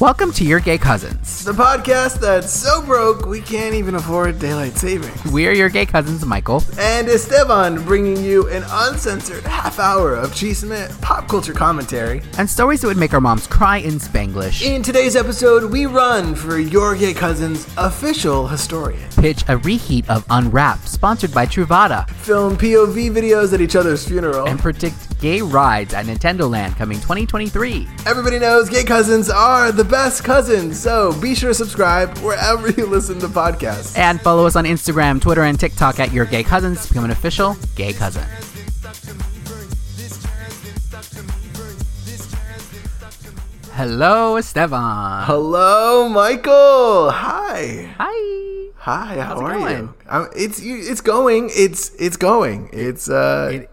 Welcome to Your Gay Cousins. The podcast that's so broke we can't even afford daylight savings. We are your gay cousins, Michael. And Esteban bringing you an uncensored half hour of chisme, pop culture commentary. And stories that would make our moms cry in Spanglish. In today's episode, we run for Your Gay Cousins official historian. Pitch a reheat of Unwrapped, sponsored by Truvada. Film POV videos at each other's funeral. And predict gay rides at Nintendo Land coming 2023. Everybody knows gay cousins are the best cousins, so be sure to subscribe wherever you listen to podcasts. And follow us on Instagram, Twitter, and TikTok at Your Gay Cousins to become an official gay cousin. Hello, Esteban. Hello, Michael. Hi. Hi. Hi. How How's are going? you? Um, it's it's going. It's it's going. It's uh. It,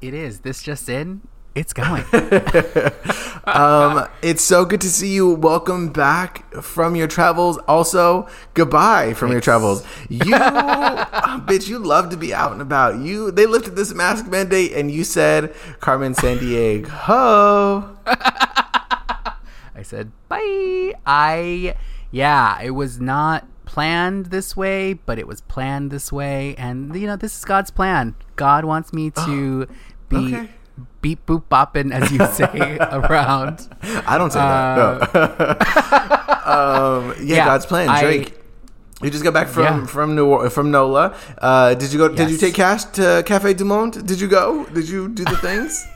it is. This just in. It's going. um, it's so good to see you. Welcome back from your travels. Also, goodbye from your travels. You, uh, bitch, you love to be out and about. You, they lifted this mask mandate, and you said Carmen Sandiego. I said bye. I yeah, it was not planned this way, but it was planned this way, and you know this is God's plan. God wants me to be okay. beep boop bopping, as you say, around. I don't say that. No. um, yeah, Uh, yeah, God's plan. I- Drake. you just got back from Yeah. from New from NOLA. Uh, did you go? Did you take cash to Cafe Du Monde? Did you go? Did you do the things?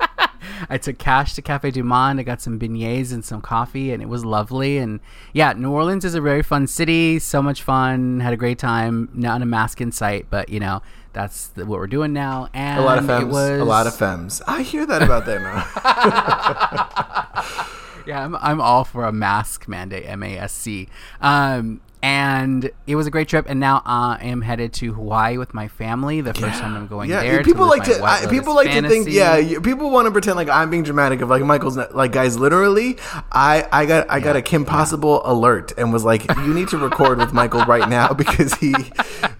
I took Cash to Cafe Du Monde. I got some beignets and some coffee, and it was lovely. And yeah, New Orleans is a very fun city. So much fun. Had a great time. Not a mask in sight, but you know that's the, what we're doing now. And A lot of femmes. was A lot of femmes. I hear that about them. Yeah, I'm, I'm all for a mask mandate, M A S C. Um, and it was a great trip. And now I am headed to Hawaii with my family. The first time I'm going yeah, there. people live like to. I, people like to think. Yeah, people want to pretend like I'm being dramatic. Of like Michael's not, like guys. Literally, I I got I got a Kim Possible alert and was like, you need to record with Michael right now because he.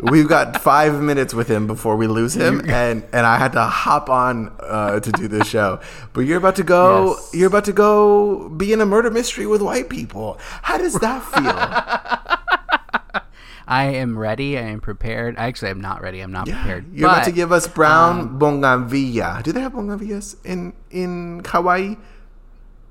We've got five minutes with him before we lose him, and and I had to hop on uh, to do this show. But you're about to go. Yes. You're about to go be in a murder mystery with white people. How does that feel? I am ready. I am prepared. Actually, I'm not ready. I'm not prepared. You're about to give us brown bougainvillea. Do they have bougainvilleas in in Hawaii?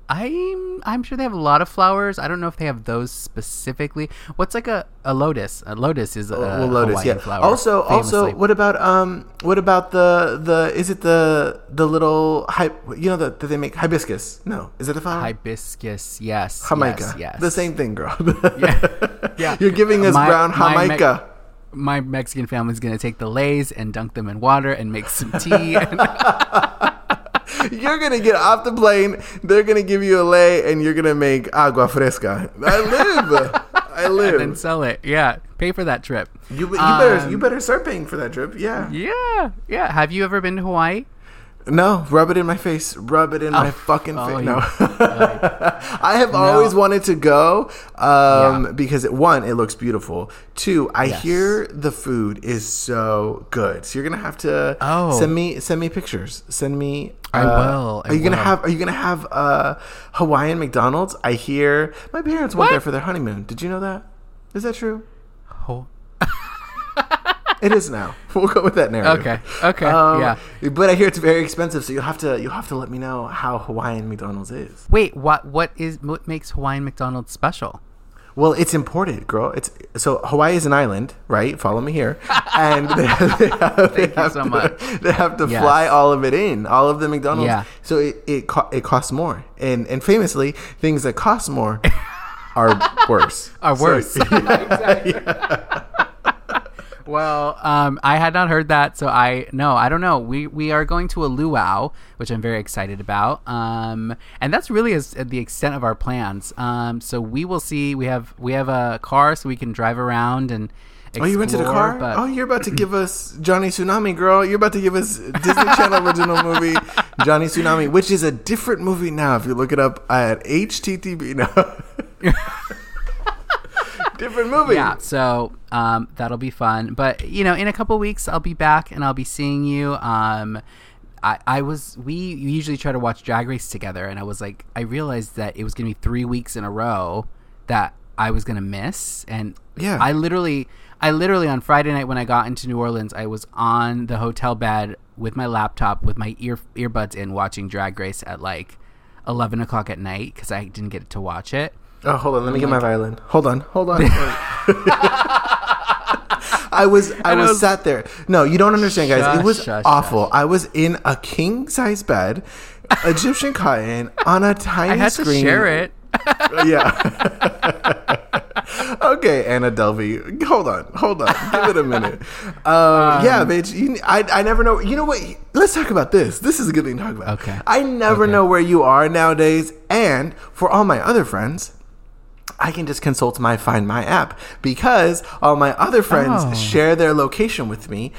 I'm I'm sure they have a lot of flowers. I don't know if they have those specifically. What's like a, a lotus? A lotus is a well, lotus, Hawaiian yeah. flower. Also, also, what about um, what about the the is it the the little you know that that they make hibiscus? No, is it a flower? hibiscus? Yes, Jamaica. Yes, yes. The same thing, girl. Yeah. You're giving us My- brown my Me- Jamaica. my Mexican family's gonna take the leis and dunk them in water and make some tea. and, You're gonna get off the plane. They're gonna give you a lei, and you're gonna make agua fresca. I live. I live. and sell it. Yeah, pay for that trip. you, you better Um, you better start paying for that trip. Yeah. Yeah, yeah. Have you ever been to Hawaii? No, rub it in my face. Rub it in my fucking oh, face. No, I have always wanted to go um, Yeah. because it, one, it looks beautiful. Two, I Yes. hear the food is so good. So you're gonna have to Oh. send me send me pictures. Send me. I uh, will, I are you gonna have Are you gonna have uh, Hawaiian McDonald's? I hear my parents went there for their honeymoon. Did you know that? Is that true? Oh, It is now. We'll go with that narrative. Okay, okay, Um, yeah. But I hear it's very expensive, so you'll have to you'll have to let me know how Hawaiian McDonald's is. wait. What? What is? What makes Hawaiian McDonald's special? Well, it's imported, girl. It's so Hawaii is an island, right? Follow me here, and they, they have, they Thank you have so to, much. They have to Yes. fly all of it in, all of the McDonald's. Yeah. So it it, co- it costs more, and and famously, things that cost more are worse. Are So- worse. Well, um, I had not heard that, so I no, I don't know. We we are going to a luau, which I'm very excited about, um, and that's really as, the extent of our plans. Um, so we will see. We have we have a car, so we can drive around and. Oh, you rented a explore, car? But oh, you're about to give us Johnny Tsunami, girl. You're about to give us Disney Channel original movie Johnny Tsunami, which is a different movie now. If you look it up at HTTP now. Different movie. yeah, so um, that'll be fun. But you know, in a couple weeks, I'll be back and I'll be seeing you. Um, I, I was we usually try to watch Drag Race together, and I was like, I realized that it was gonna be three weeks in a row that I was gonna miss, and Yeah. I literally, I literally on Friday night when I got into New Orleans, I was on the hotel bed with my laptop with my ear earbuds in, watching Drag Race at like eleven o'clock at night because I didn't get to watch it. Oh, hold on. Let me get my violin. Hold on. Hold on. I was I was, was- sat there. No, you don't understand, guys. Shush, it was shush, awful. I was in a king size bed, Egyptian cotton on a tiny I had screen. to share it. yeah. okay, Anna Delvey. Hold on, hold on. Give it a minute. Um, yeah, bitch. You, I, I never know. You know what? Let's talk about this. This is a good thing to talk about. Okay. I never Okay. know where you are nowadays. And for all my other friends, I can just consult my Find My app because all my other friends Oh. share their location with me.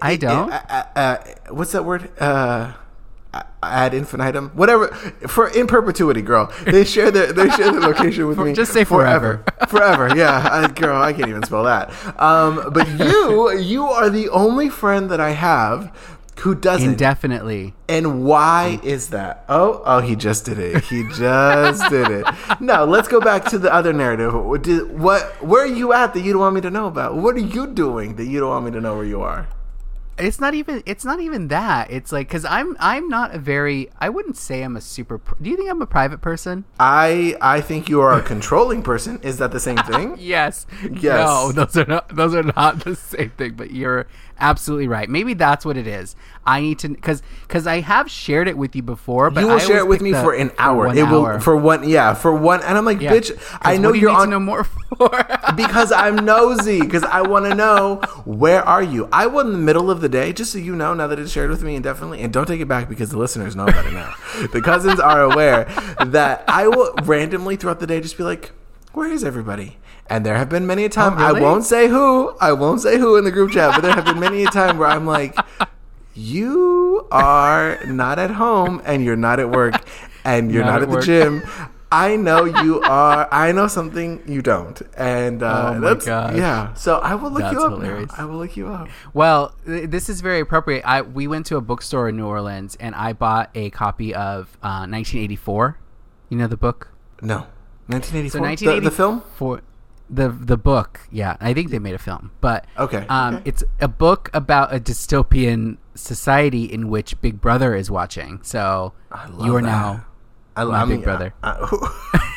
I don't. Uh, uh, uh, what's that word? Uh, ad infinitum, whatever for in perpetuity, girl. They share their they share their location with For- me. just say forever. forever. Yeah, I, girl, I can't even spell that. Um, but you, you are the only friend that I have who doesn't. Indefinitely. and why is that? Oh, oh, he just did it. He just did it. No, let's go back to the other narrative. What, did, what? Where are you at that you don't want me to know about? What are you doing that you don't want me to know where you are? it's not even it's not even that it's like because i'm i'm not a very i wouldn't say i'm a super do you think i'm a private person I I think you are a controlling person. Is that the same thing? yes Yes. no those are not those are not the same thing but you're absolutely right maybe that's what it is i need to because because i have shared it with you before but you I will share it with me the- for an hour. one it will hour. for one. Yeah, for one. And I'm like, Yeah. bitch. I know you you're need on to know more for because I'm nosy. Because I want to know where are you. I was in the middle of the day, just so you know. Now that it's shared with me indefinitely, and don't take it back because the listeners know about it now. the cousins are aware that I will randomly throughout the day just be like, "Where is everybody?" And there have been many a time. Oh, really? I won't say who. I won't say who in the group chat, but there have been many a time where I'm like. You are not at home and you're not at work and you're Not not, at at, the gym. I know you are. I know something you don't, and uh, Oh my that's gosh. yeah. So I will look That's you up. hilarious. Now. I will look you up. Well, th- this is very appropriate. I we went to a bookstore in New Orleans and I bought a copy of uh, 1984. You know the book. No, 1984. So The- 1984. the, film. for the the book. Yeah, I think they made a film, but Okay, um, okay. it's a book about a dystopian society in which Big Brother is watching. So I love you are that. now I my I mean, big brother. I- I-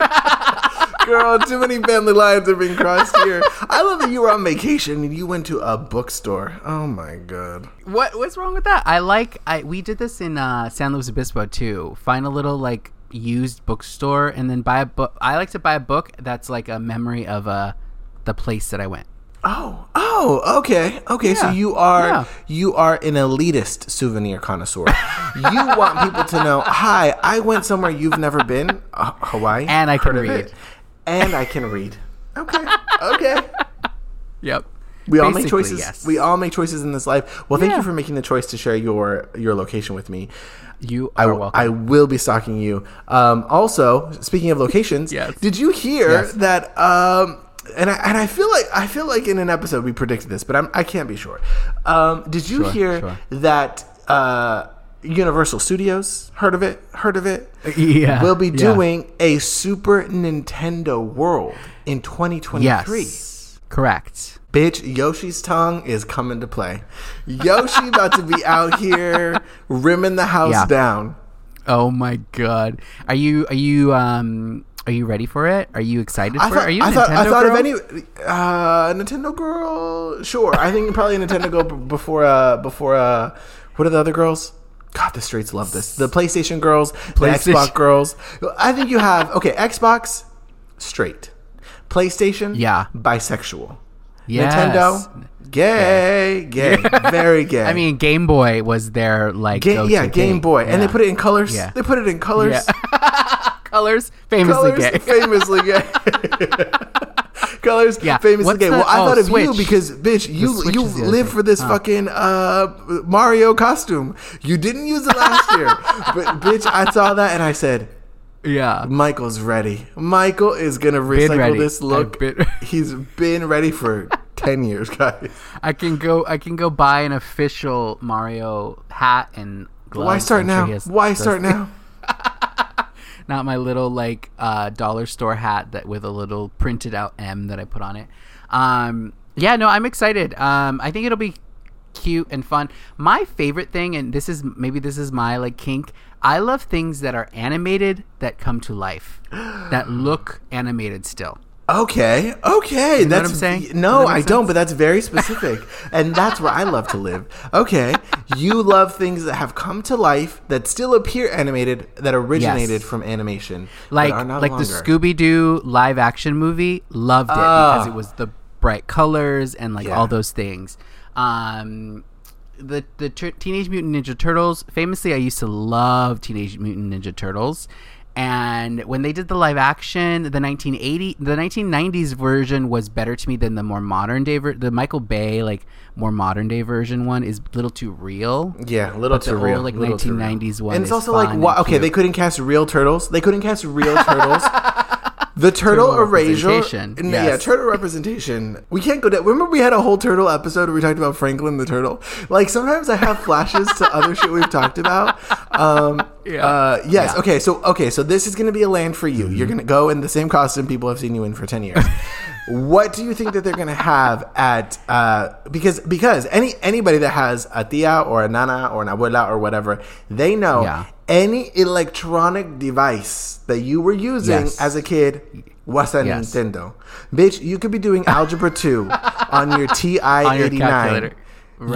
Girl, too many family lines are being crossed here. I love that you were on vacation and you went to a bookstore. Oh my god. What what's wrong with that? I like I we did this in uh, San Luis Obispo too. Find a little like used bookstore and then buy a book. I like to buy a book that's like a memory of uh the place that I went. Oh, oh, okay, okay. So you are yeah. you are an elitist souvenir connoisseur. you want people to know, hi, I went somewhere you've never been, uh, Hawaii, And I can read. and I can read. Okay, okay. Yep. We all make choices. yes. We all make choices in this life. Well, thank Yeah. you for making the choice to share your your location with me. You I, are welcome. I will be stalking you. Um, also, speaking of locations, Yes. did you hear Yes. that? Um, and I and I feel like I feel like in an episode we predicted this, but I'm, I can't be sure. Um, did you Sure, hear sure. that uh, Universal Studios heard of it? Heard of it? yeah. Will be yeah. doing a Super Nintendo World in 2023. Yes. Correct. Bitch, Yoshi's tongue is coming to play. Yoshi about to be out here rimming the house Yeah. down. Oh my god. Are you are you um are you ready for it? Are you excited I for thought, it? Are you I thought, I thought girl? of any uh, Nintendo girl. Sure, I think probably a Nintendo girl before uh, before uh, what are the other girls? God, the streets love this. The PlayStation girls, the PlayStation. Xbox girls. I think you have okay. Xbox, straight. PlayStation, Yeah. bisexual. Yes. Nintendo, gay, gay, very gay. I mean, Game Boy was their like Ga- yeah, Game thing. Boy, and they put it in colors. Yeah. They put it in colors. colors famously colors gay. famously gay. colors Yeah. famously What's gay. well, I oh, thought of you because bitch, you you is the other live for this Huh. fucking uh, Mario costume. You didn't use it last year, but bitch, I saw that and I said. Yeah. Michael's ready. Michael is gonna recycle ready. this look. Been- He's been ready for ten years, guys. I can go. I can go buy an official Mario hat and gloves. Why start now? has Why start now? Not my little like uh, dollar store hat that with a little printed out M that I put on it. Um, yeah, no, I'm excited. Um, I think it'll be cute and fun. My favorite thing, and this is maybe this is my like kink. I love things that are animated that come to life, that look animated still. Okay, okay, know what that's I'm saying? No, I don't, but that's very specific, and that's where I love to live. Okay, you love things that have come to life that still appear animated that originated Yes. from animation, like like the. Scooby Doo live action movie. Loved it because it was the bright colors and like Yeah. all those things. Um, the the tur Teenage Mutant Ninja Turtles. Famously, I used to love Teenage Mutant Ninja Turtles. And when they did the live action, the 1980, the 1990s version was better to me than the more modern day. Ver- the Michael Bay, like more modern day version one, is a little too real. Yeah, a little too old, real. like, little too real. 1990s one and it's also like, fun why, and okay, they couldn't cast real turtles. They couldn't cast real turtles. The turtle, Turtle erasure, n- yeah, turtle representation. We can't go down. Remember, we had a whole turtle episode where we talked about Franklin the turtle. Like sometimes I have flashes to other shit we've talked about. Um, Yeah. Uh, yes. Yeah. Mm-hmm. Okay. So okay. So this is going to be a land for you. You're going to go in the same costume people have seen you in for ten years. What do you think that they're going to have at? Uh, because because any anybody that has a tia or a nana or an abuela or whatever, they know Yeah. any electronic device that you were using Yes. as a kid was a Yes. Nintendo. Bitch, you could be doing algebra 2 on your TI On your 89. calculator.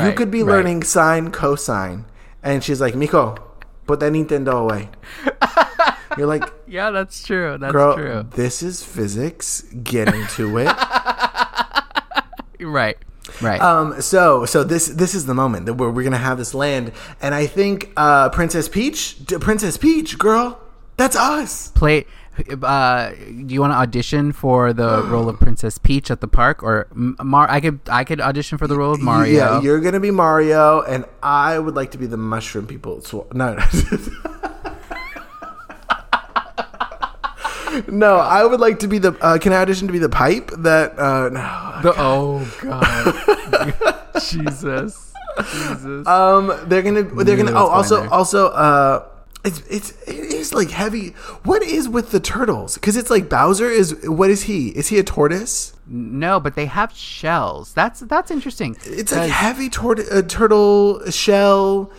you could be right. learning sine cosine. And she's like, Miko, put that Nintendo away. You're like, Yeah, that's true. That's girl, true. this is physics. Get into it. Right. Right. Um, so so this this is the moment that we're, we're gonna have this land, and I think uh, Princess Peach, D- Princess Peach, girl, that's us. Play. Uh, do you want to audition for the role of Princess Peach at the park, or Mar? I could. I could audition for the role of Mario. Yeah, you're gonna be Mario, and I would like to be the mushroom people. Sw- no. No, I would like to be the. Uh, can I audition to be the pipe? That uh, no. The, oh God, Jesus, Jesus. Um, they're gonna. They're gonna. Oh, also, also, uh, it's it's it is like heavy. What is with the turtles? Because it's like Bowser is. What is he? Is he a tortoise? no, but they have shells. That's that's interesting. It's like heavy tort- uh, turtle shell.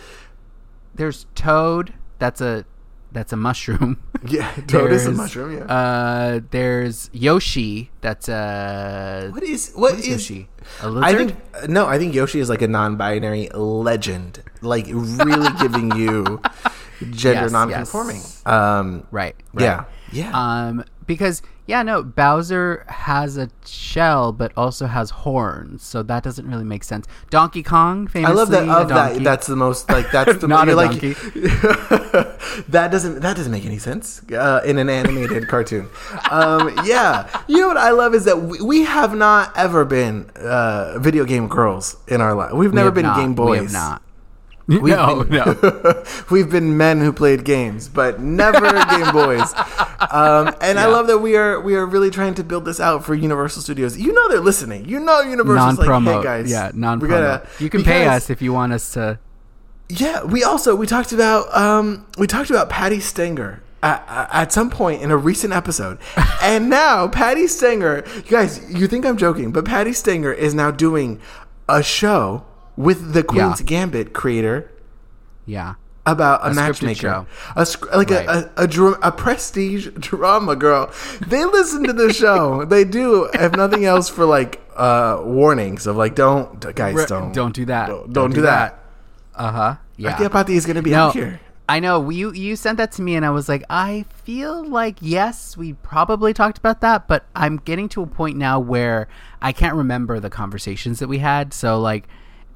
there's Toad. That's a that's a mushroom. Yeah, toad is a mushroom. Yeah. Uh, there's Yoshi. That's a what is what what is Yoshi? A I lizard? think uh, no. I think Yoshi is like a non-binary legend, like really giving you gender Yes, non-conforming. yes. Um, right, right. yeah, yeah. Um, because yeah, no, Bowser has a shell, but also has horns, so that doesn't really make sense. Donkey Kong, I famously, love that. Of that, that's the most like that's the Not you're a like donkey. that doesn't that doesn't make any sense uh, in an animated cartoon. Um, yeah, you know what I love is that we, we have not ever been uh, video game girls in our life. We've never have been not, Game Boys. We have not. We've no, been, no. We've been men who played games, but never Game Boys. Um, and I love that we are we are really trying to build this out for Universal Studios. You know they're listening. You know Universal's like, hey guys, yeah, non-promo. gotta- you can pay us if you want us to. Yeah, we also we talked about um, we talked about Patti Stanger. At, at some point in a recent episode, and now Patti Stanger, you guys, you think I'm joking, but Patti Stanger is now doing a show with the Queen's Yeah. Gambit creator Yeah, about a, scripted matchmaker, show. a like Right. a, a, a, a prestige drama girl. They listen to the show. They do, if nothing else, for like uh, warnings of like, don't guys, Re- don't don't do that. don't, don't do that. Uh huh. Yeah. Tia Pati is gonna be No, out here. I know. You you sent that to me, and I was like, I feel like yes, we probably talked about that, but I'm getting to a point now where I can't remember the conversations that we had. So like,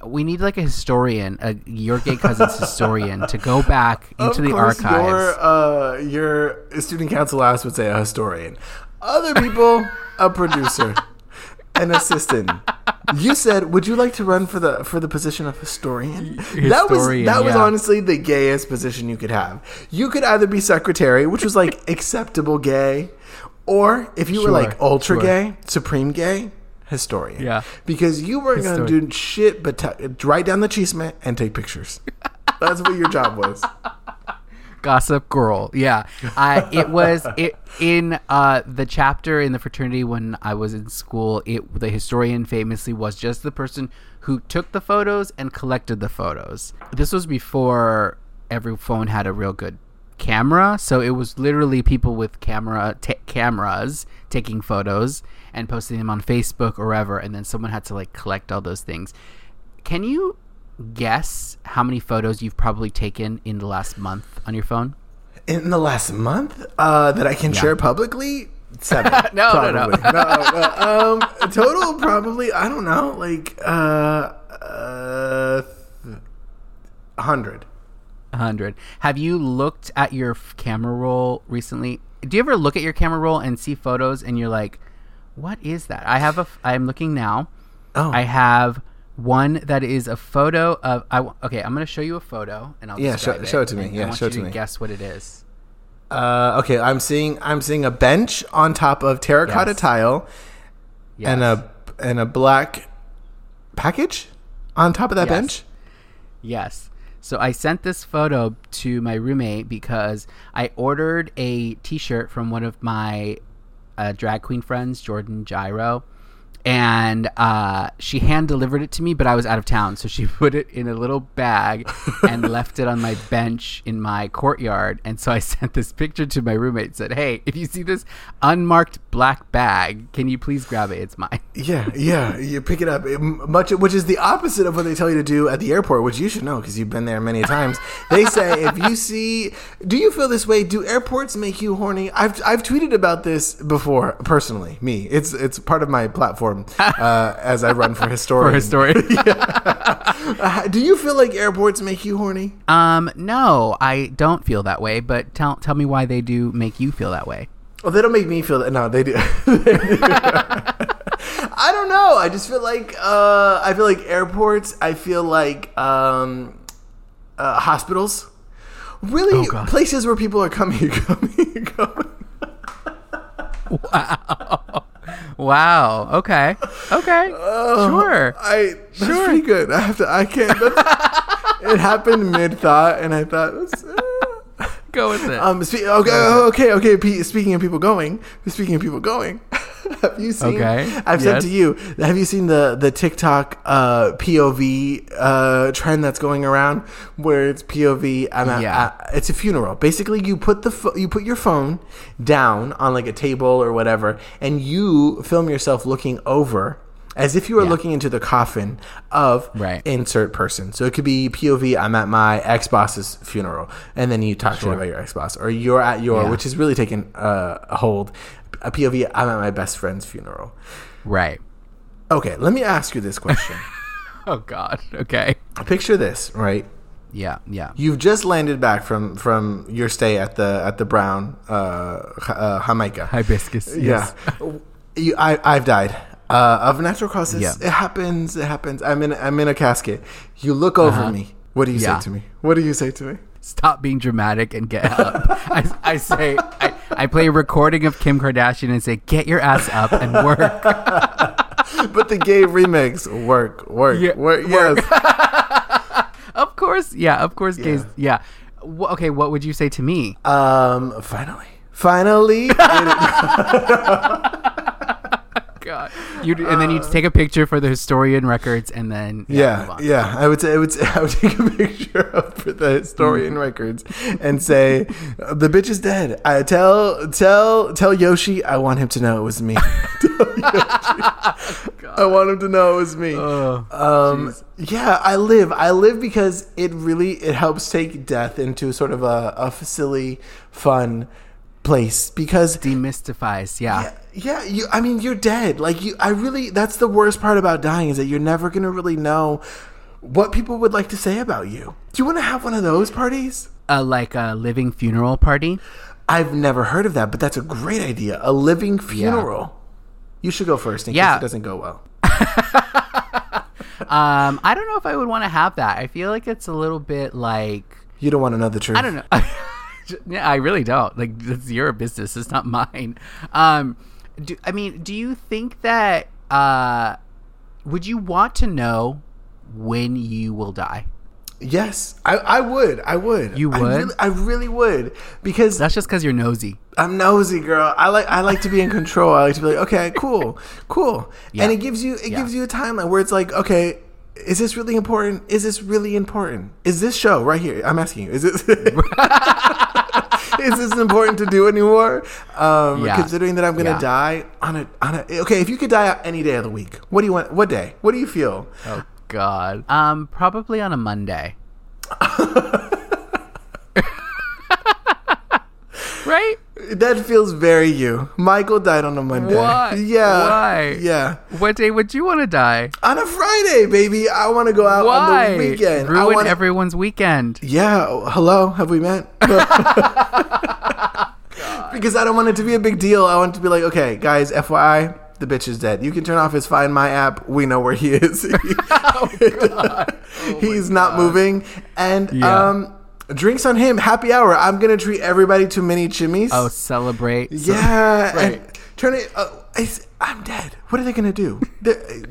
we need like a historian, a your gay cousin's historian, to go back into of the archives. Your, uh, your student council ass would say a historian. Other people, a producer, an assistant. You said, "Would you like to run for the for the position of historian?" that was Historian, that was honestly the gayest position you could have. You could either be secretary, which was like acceptable gay, or if you were like ultra sure. gay, supreme gay, historian. Yeah. Because you weren't going to do shit but ta write down the chisme and take pictures. That's what your job was. Gossip Girl. Yeah. I it was it in uh the chapter in the fraternity when I was in school, it the historian famously was just the person who took the photos and collected the photos. This was before every phone had a real good camera, so it was literally people with camera ta cameras taking photos and posting them on Facebook or wherever and then someone had to like collect all those things. Can you guess how many photos you've probably taken in the last month on your phone? In the last month uh, that I can share publicly, seven. No, no, no. no, um, total, probably, I don't know, like uh, uh, 100. 100. Have you looked at your f- camera roll recently? Do you ever look at your camera roll and see photos and you're like, what is that? I have a, f- I'm looking now. Oh. I have one that is a photo of, I, w- okay, I'm going to show you a photo and I'll Yeah, show- show it to me. Yeah, show it to me. guess what it is. Uh, okay, I'm seeing I'm seeing a bench on top of terracotta Yes. tile Yes. and a and a black package on top of that Yes. bench. Yes. So I sent this photo to my roommate because I ordered a T-shirt from one of my uh, drag queen friends, Jordan Gyro, and uh, she hand delivered it to me, but I was out of town, so she put it in a little bag and left it on my bench in my courtyard. And so I sent this picture to my roommate, and said, "Hey, if you see this unmarked black bag, can you please grab it? It's mine." Yeah, yeah, you pick it up. It- much, which is the opposite of what they tell you to do at the airport, which you should know because you've been there many times. They say if you see, do you feel this way? Do airports make you horny? I've I've tweeted about this before personally. Me, it's it's part of my platform uh, as I run for For historian. a historian. Uh, do you feel like airports make you horny? Um, no, I don't feel that way. But tell tell me why they do make you feel that way. Well, they don't make me feel that. No, they do. They do. I don't know. I just feel like uh, I feel like airports. I feel like um, uh, hospitals. Really, Oh, places where people are coming, coming, going. Wow. Okay. Okay. sure. I that's Sure. pretty good. I have to. I can't. It happened mid thought, and I thought. Uh, Go with it. Um. Spe- okay. Okay. Okay. Pe- speaking of people going. Speaking of people going. have you seen? Okay, I've said to you. Have you seen the the TikTok uh, POV uh, trend that's going around where it's POV? I'm at, Yeah. at- it's a funeral. Basically, you put the pho- you put your phone down on like a table or whatever, and you film yourself looking over. As if you were Yeah. looking into the coffin of Right. insert person. So it could be POV, I'm at my ex boss's funeral. And then you talk Sure. about your ex boss. Or you're at your, Yeah. which is really taking uh, a hold. A POV, I'm at my best friend's funeral. right. Okay, let me ask you this question. Oh God. Okay. Picture this, right? Yeah. Yeah. You've just landed back from from your stay at the at the Brown uh, uh, Jamaica. Hibiscus. Yeah, you, I I've died uh, of natural causes. Yeah. It happens. It happens. I'm in I'm in a casket. You look over Uh-huh. me. What do you Yeah. say to me? What do you say to me? Stop being dramatic and get up. I, I say I, I play a recording of Kim Kardashian and say, "Get your ass up and work." But the gay remix work work Yeah, work. Yes. of course. Yeah. Of course. Gays. Yeah. Okay. What would you say to me? Um. Finally. Finally. God. You and then you take a picture for the historian records and then move Yeah, yeah. I would say I would say, I would take a picture of for the historian Mm. records and say the bitch is dead. I tell tell tell Yoshi I want him to know it was me. I want him to know it was me. Oh, um, yeah, I live. I live because it really it helps take death into sort of a, a silly, fun place because demystifies. Yeah. yeah, you. I mean, you're dead. Like you. I really. That's the worst part about dying is that you're never gonna really know what people would like to say about you. Do you want to have one of those parties? Uh, like a living funeral party. I've never heard of that, but that's a great idea. A living funeral. You should go first in Yeah. case it doesn't go well. Um, I don't know if I would want to have that. I feel like it's a little bit like You don't want to know the truth. I don't know. yeah, I really don't. Like, it's your business. It's not mine. Um, do, I mean, do you think that uh, would you want to know when you will die? Yes, I, I would. I would. You I would? really, I really would because That's just because you're nosy. I'm nosy, girl. I like I like to be in control. I like to be like, okay, cool, cool, Yeah. and it gives you it Yeah. gives you a timeline where it's like, okay, is this really important? Is this really important? Is this show right here? I'm asking you, is this is this important to do anymore? Um, Yeah. Considering that I'm gonna Yeah. die on a on a okay, if you could die any day of the week, what do you want? What day? What do you feel? Oh God. Um, probably on a Monday. right? That feels very you. Michael died on a Monday. Why? Yeah. Why? Yeah. What day would you want to die? On a Friday, baby. I want to go out Why? on the weekend. I Ruin wanna- everyone's weekend. Yeah. oh, Hello. Have we met? because I don't want it to be a big deal. I want to be like, okay, guys, FYI, the bitch is dead. You can turn off his Find My app. We know where he is. He's not moving. And Oh Yeah. um, drinks on him. Happy hour. I'm gonna treat everybody to mini chimneys. Oh, celebrate. Yeah, Right. and turn it. Uh, I'm dead. What are they gonna do?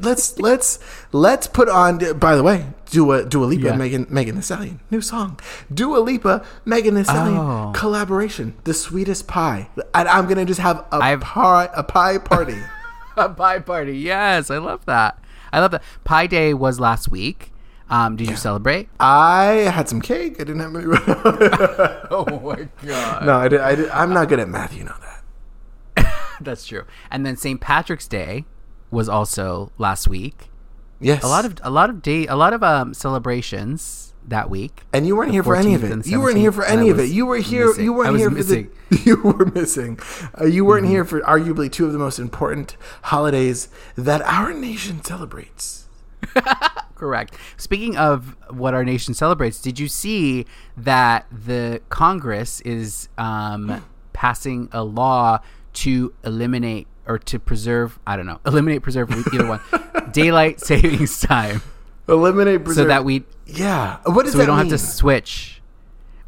Let's let's let's put on. By the way, Dua Dua Lipa, Yeah. Megan Megan Thee Stallion, new song. Dua Lipa, Megan Thee Stallion Oh. collaboration. The sweetest pie, and I'm gonna just have a I've- pie a pie party. a pie party. Yes, I love that. I love that. Pie Day was last week. Um, did you celebrate? I had some cake. I didn't have any. Oh my god. no, I did, I did, I'm not good at math. You know that. That's true. And then St. Patrick's Day was also last week. Yes, A lot of a lot of day a lot of um celebrations that week. And you weren't here for any of it. You weren't here for any of it. You were here. missing. You weren't here missing. for the. You were missing. Uh, you weren't here for arguably two of the most important holidays that our nation celebrates. Correct. Speaking of what our nation celebrates, did you see that the Congress is um, passing a law to eliminate or to preserve? I don't know. Eliminate, preserve, either one. daylight savings time, Eliminate so that we yeah. What does so we don't mean? have to switch.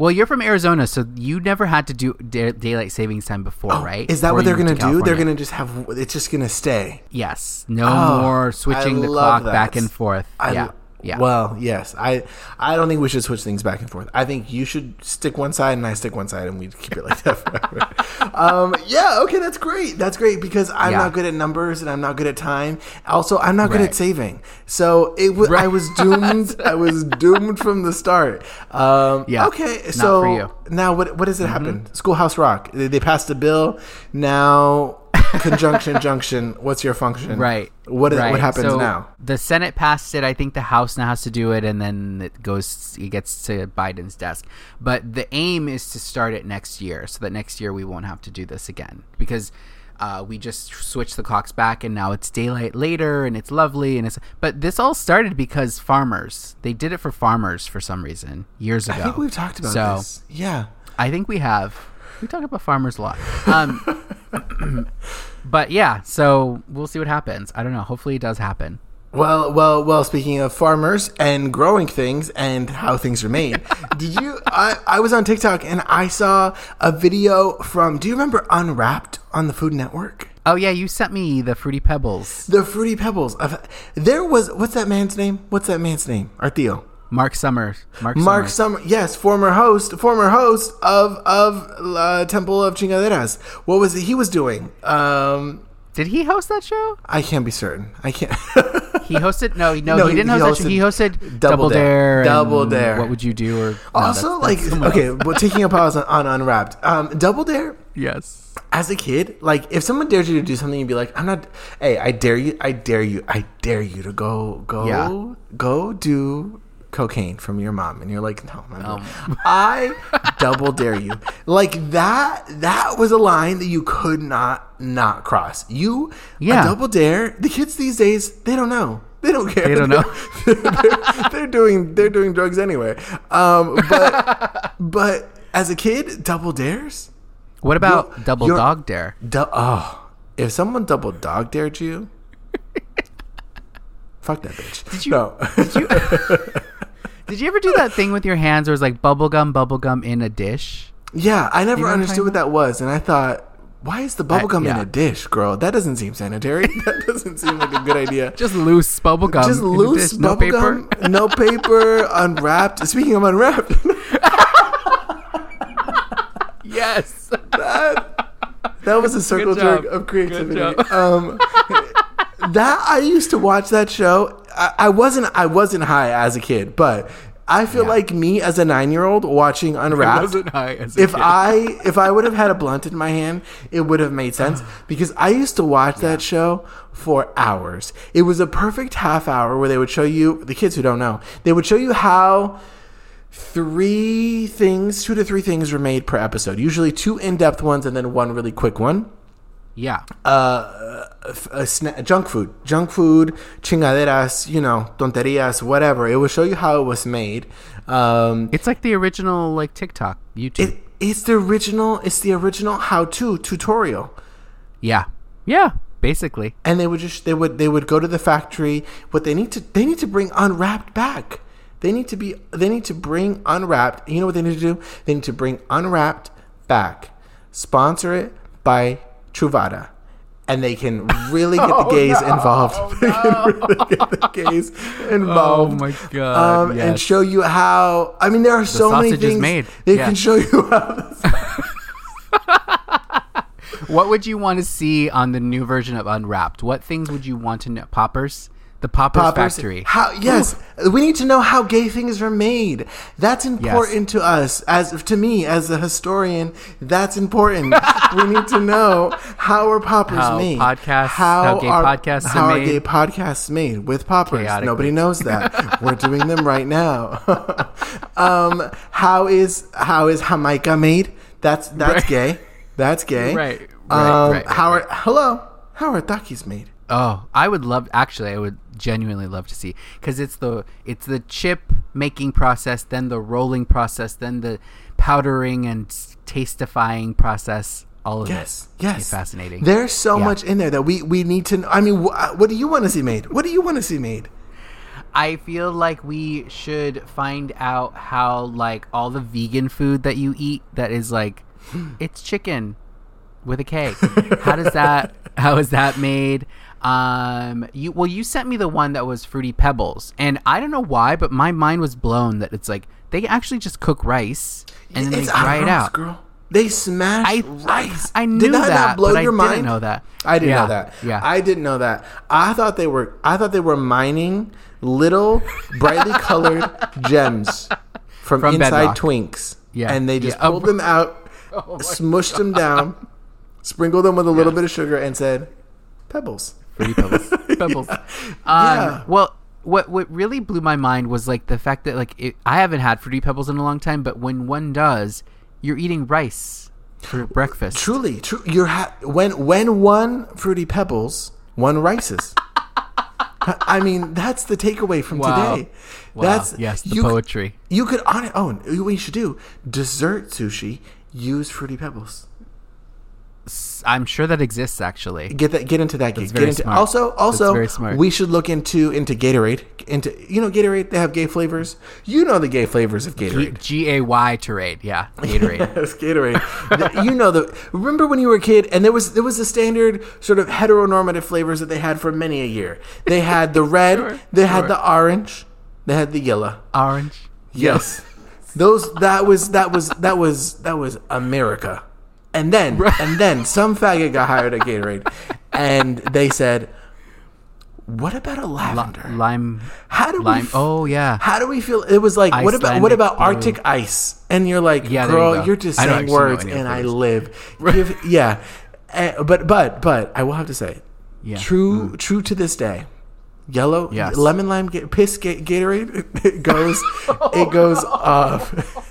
Well, you're from Arizona, so you never had to do da- daylight savings time before, oh, right? Oh, Is that Before what they're gonna moved to do? They're gonna just have. It's just gonna stay. Yes. No Oh, more switching I the clock back and forth. I, yeah. Yeah. Well, yes. I I don't think we should switch things back and forth. I think you should stick one side and I stick one side, and we keep it like that forever. um, yeah. Okay. That's great. That's great because I'm Yeah. not good at numbers and I'm not good at time. Also, I'm not good Right. at saving. So it w- I Right. was doomed. I was doomed from the start. Um, Yeah. Okay. So. Mm-hmm. now what what has it happened? Schoolhouse Rock. They, they passed a bill. Now conjunction junction. What's your function? Right. What right. what happens So now? The Senate passed it. I think the House now has to do it, and then it goes. It gets to Biden's desk. But the aim is to start it next year, so that next year we won't have to do this again because. Uh, we just switched the clocks back, and now it's daylight later, and it's lovely, and it's. But this all started because farmers. They did it for farmers for some reason years ago. I think we've talked about so, this. Yeah. I think we have. We talk about farmers a lot. Um, but yeah, so we'll see what happens. I don't know. Hopefully, it does happen. Well, well, well. Speaking of farmers and growing things and how things are made, did you? I, I was on TikTok and I saw a video from. Do you remember Unwrapped on the Food Network? Oh yeah, you sent me the fruity pebbles. The Fruity Pebbles. Of, there was what's that man's name? What's that man's name? Artheo. Mark Summers. Mark. Mark Summers. Summer, yes, former host, former host of of uh, Temple of Chingaderas. What was it he was doing? Um, Did he host that show? I can't be certain. I can't. He hosted. No, no, No, he didn't he host that show. He hosted Double Double, Dare. Dare. and Double Dare. What would you do? Or no, also, that's- like, someone okay, else. well, taking a pause on, on Unwrapped. Um, Double Dare. Yes. as a kid, like if someone dared you to do something, you'd be like, "I'm not." Hey, I dare you! I dare you! I dare you to go, go, Yeah. go do cocaine from your mom, and you're like, "No, Um. I double dare you!" Like that. That was a line that you could not not cross. You, Yeah. a double dare. The kids these days, they don't know. They don't care. They don't know. they're, they're doing they're doing drugs anyway. Um, but but as a kid, double dares. What about Double Dog Dare? Du- oh, if someone double dog dared you, fuck that bitch. Did you- No. Did you ever do that thing with your hands where it's like bubblegum, bubblegum in a dish? yeah, I never know understood what that was, and I thought, Why is the bubble gum in a dish, girl? That doesn't seem sanitary. that doesn't seem like a good idea. Just loose bubble gum. Just loose dish, no paper. gum, no paper, unwrapped. Speaking of unwrapped, Yes. that that was a circle jerk of creativity. Um, that I used to watch that show. I, I wasn't. I wasn't high as a kid, but I feel Yeah. like me as a nine-year-old watching Unwrapped. wasn't high as a if kid. I if I would have had a blunt in my hand, it would have made sense because I used to watch that show for hours. It was a perfect half hour where they would show you the kids who don't know. They would show you how three things, two to three things were made per episode. Usually two in-depth ones and then one really quick one Yeah. uh, f- a sna- junk food, junk food, chingaderas, you know, tonterías, whatever. It will show you how it was made. Um, It's like the original like TikTok, YouTube. it, it's the original. It's the original how-to tutorial. yeah. Yeah. Basically. And they would just they would they would go to the factory. What they need to they need to bring unwrapped back. They need to be they need to bring unwrapped. You know what they need to do? They need to bring unwrapped back. Sponsor it by Truvada. And they can really get the gays involved. they can really get the gays involved. Oh my God, Um, And show you how. I mean, there are so many things made. they Yeah. can show you how. What would you want to see on the new version of Unwrapped? What things would you want to know? Poppers? The Poppers, Poppers. Factory. How? Yes, we need to know how gay things are made. That's important to us. As to me, as a historian, that's important. we need to know how are poppers How made. podcasts- how gay podcasts are how are gay podcasts made with poppers? Nobody knows that. We're doing them right now. um, how is how is Jamaica made? That's that's Right. gay. That's gay. Right, right, Um, right, how are hello? How are takis made? Oh, I would love. Actually, I would genuinely love to see because it's the it's the chip making process, then the rolling process, then the powdering and tastifying process. All of this. Yes, it. yes, It's fascinating. There's so Yeah. much in there that we we need to. I mean, wh- what do you want to see made? What do you want to see made? I feel like we should find out how like all the vegan food that you eat that is like it's chicken with a K. how does that how is that made? Um you well you sent me the one that was fruity pebbles and I don't know why but my mind was blown that it's like they actually just cook rice and then they It's dry it out. girl. They smash I rice. I, I knew Did that that blow your I mind? didn't know that. I didn't Yeah, know that. Yeah. I didn't know that. I thought they were. I thought they were mining little brightly colored gems from, From inside bedrock. Twinks. Yeah. and they just Yeah. Oh pulled them out, smushed them down, sprinkled them with a little bit of sugar, and said, "Pebbles." Fruity Pebbles. Pebbles. Um, Yeah. Well, what what really blew my mind was like the fact that like it, I haven't had Fruity Pebbles in a long time, but when one does, you're eating rice for breakfast. Truly, true. You're ha- when when one fruity pebbles, one rices. I mean, that's the takeaway from Wow. today. Wow. That's yes, the you, poetry. You could on it. Oh, what you should do dessert sushi. Use fruity pebbles. I'm sure that exists actually. Get that. Get into that. Get, very get into. smart. Also, also, we should look into into Gatorade. Into you know Gatorade. They have gay flavors. You know the gay flavors of Gatorade. G A Y Terade, yeah, Gatorade. Yes, Gatorade. The- you know the. Remember when you were a kid, and there was there was the standard sort of heteronormative flavors that they had for many a year. They had the red, Sure, they had the orange, they had the yellow. Orange. Yes, those that was that was that was that was America. And then and then some faggot got hired at Gatorade, and they said, "What about a lavender? Lime. How do we f- Oh yeah. How do we feel? It was like, what about what about blue. Arctic ice? And you're like, Yeah, girl, you are just saying words, and I live. Give, yeah, Eh, but but but I will have to say, Yeah. Mm. true true to this day, yellow Yes. lemon lime piss Gatorade it goes it goes off.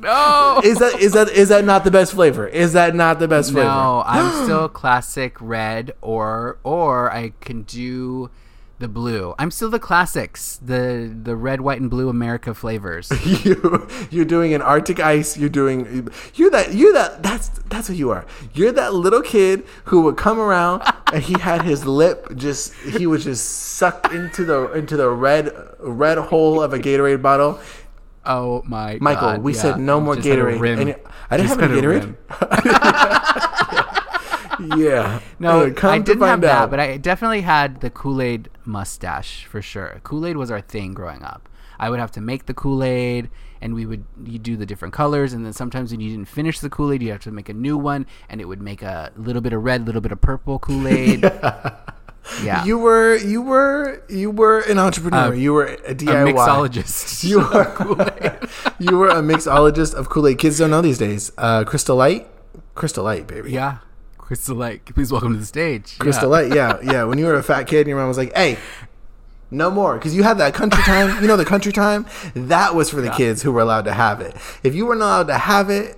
No. Is that is that is that not the best flavor? Is that not the best flavor? No, I'm still classic red or or I can do the blue. I'm still the classics, the the red, white, and blue America flavors. you you're doing an Arctic ice. You're doing you're that you're that that's that's what you are. You're that little kid who would come around and he had his lip just he was just sucked into the into the red red hole of a Gatorade bottle. Oh my God. Michael, God, we yeah. said no more Just Gatorade. And I didn't Just have any Gatorade. yeah. No, Uh, come I didn't have find that, out. but I definitely had the Kool Aid mustache for sure. Kool Aid was our thing growing up. I would have to make the Kool Aid, and we would you do the different colors, and then sometimes when you didn't finish the Kool Aid, you have to make a new one, and it would make a little bit of red, little bit of purple Kool Aid. yeah, You were you were you were an entrepreneur. Uh, you were a a DIY. mixologist. You were you were a mixologist of Kool Aid. Kids don't know these days. Uh, Crystal Light, Crystal Light, baby. yeah, Crystal Light. Please welcome to the stage. Crystal yeah. Light. Yeah, yeah. When you were a fat kid, and your mom was like, "Hey, no more," because you had that country time. You know, the country time that was for the kids who were allowed to have it. If you weren't allowed to have it,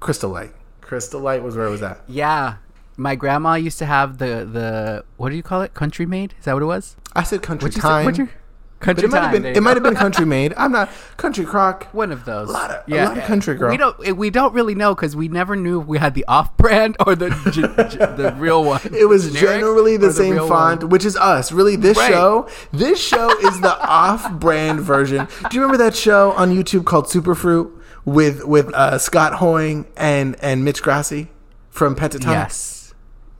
Crystal Light. Crystal Light was where it was at. Yeah, my grandma used to have the the what do you call it? Country made? Is that what it was? I said country What'd you say? time. You- but Country it might have been it might have been country made. I'm not country crock. one of those. A lot of- a lot of country girl. We don't eh, we don't really know because we never knew if we had the off brand or the g- g- the real one. It was Generic generally the or same font, one. which is us. Really, this Right. show, this show is the off-brand version. Do you remember that show on YouTube called Superfruit with with uh, Scott Hoying and and Mitch Grassi from Pentatonix? Yes,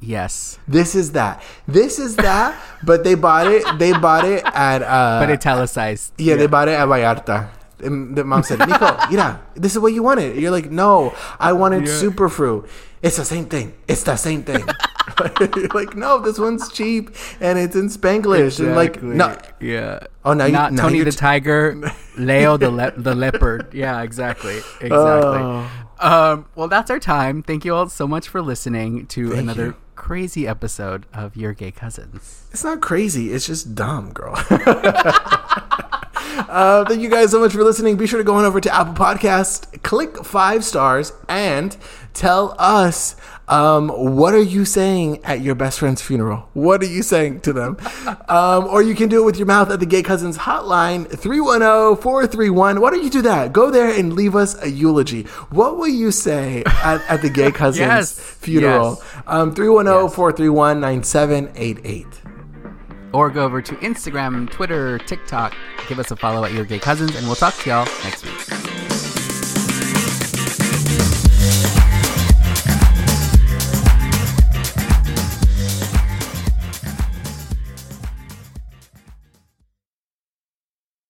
yes, This is that. This is that. but they bought it. They bought it at. Uh, but italicized. yeah, they bought it at Vallarta. And the mom said, Nico, mira, this is what you wanted. You're like, no, I wanted Yeah. Superfruit. It's the same thing. It's the same thing. You're like, no, this one's cheap and it's in Spanglish. And like, no, yeah. Oh, now you- not now Tony you're the t- Tiger, Leo the le- the leopard. Yeah, exactly, exactly. Oh. Um, well, that's our time. Thank you all so much for listening to Thank another you. Crazy episode of Your Gay Cousins. it's not crazy. It's just dumb, girl. uh, thank you guys so much for listening. Be sure to go on over to Apple Podcast, click five stars, and tell us um, what are you saying at your best friend's funeral? What are you saying to them? um, or you can do it with your mouth at the Gay Cousins hotline, 310-431. Why don't you do that? Go there and leave us a eulogy. What will you say at, at the Gay Cousins Yes. funeral? Um, 310-431-9788. Or go over to Instagram, Twitter, TikTok. Give us a follow at Your Gay Cousins, and we'll talk to y'all next week.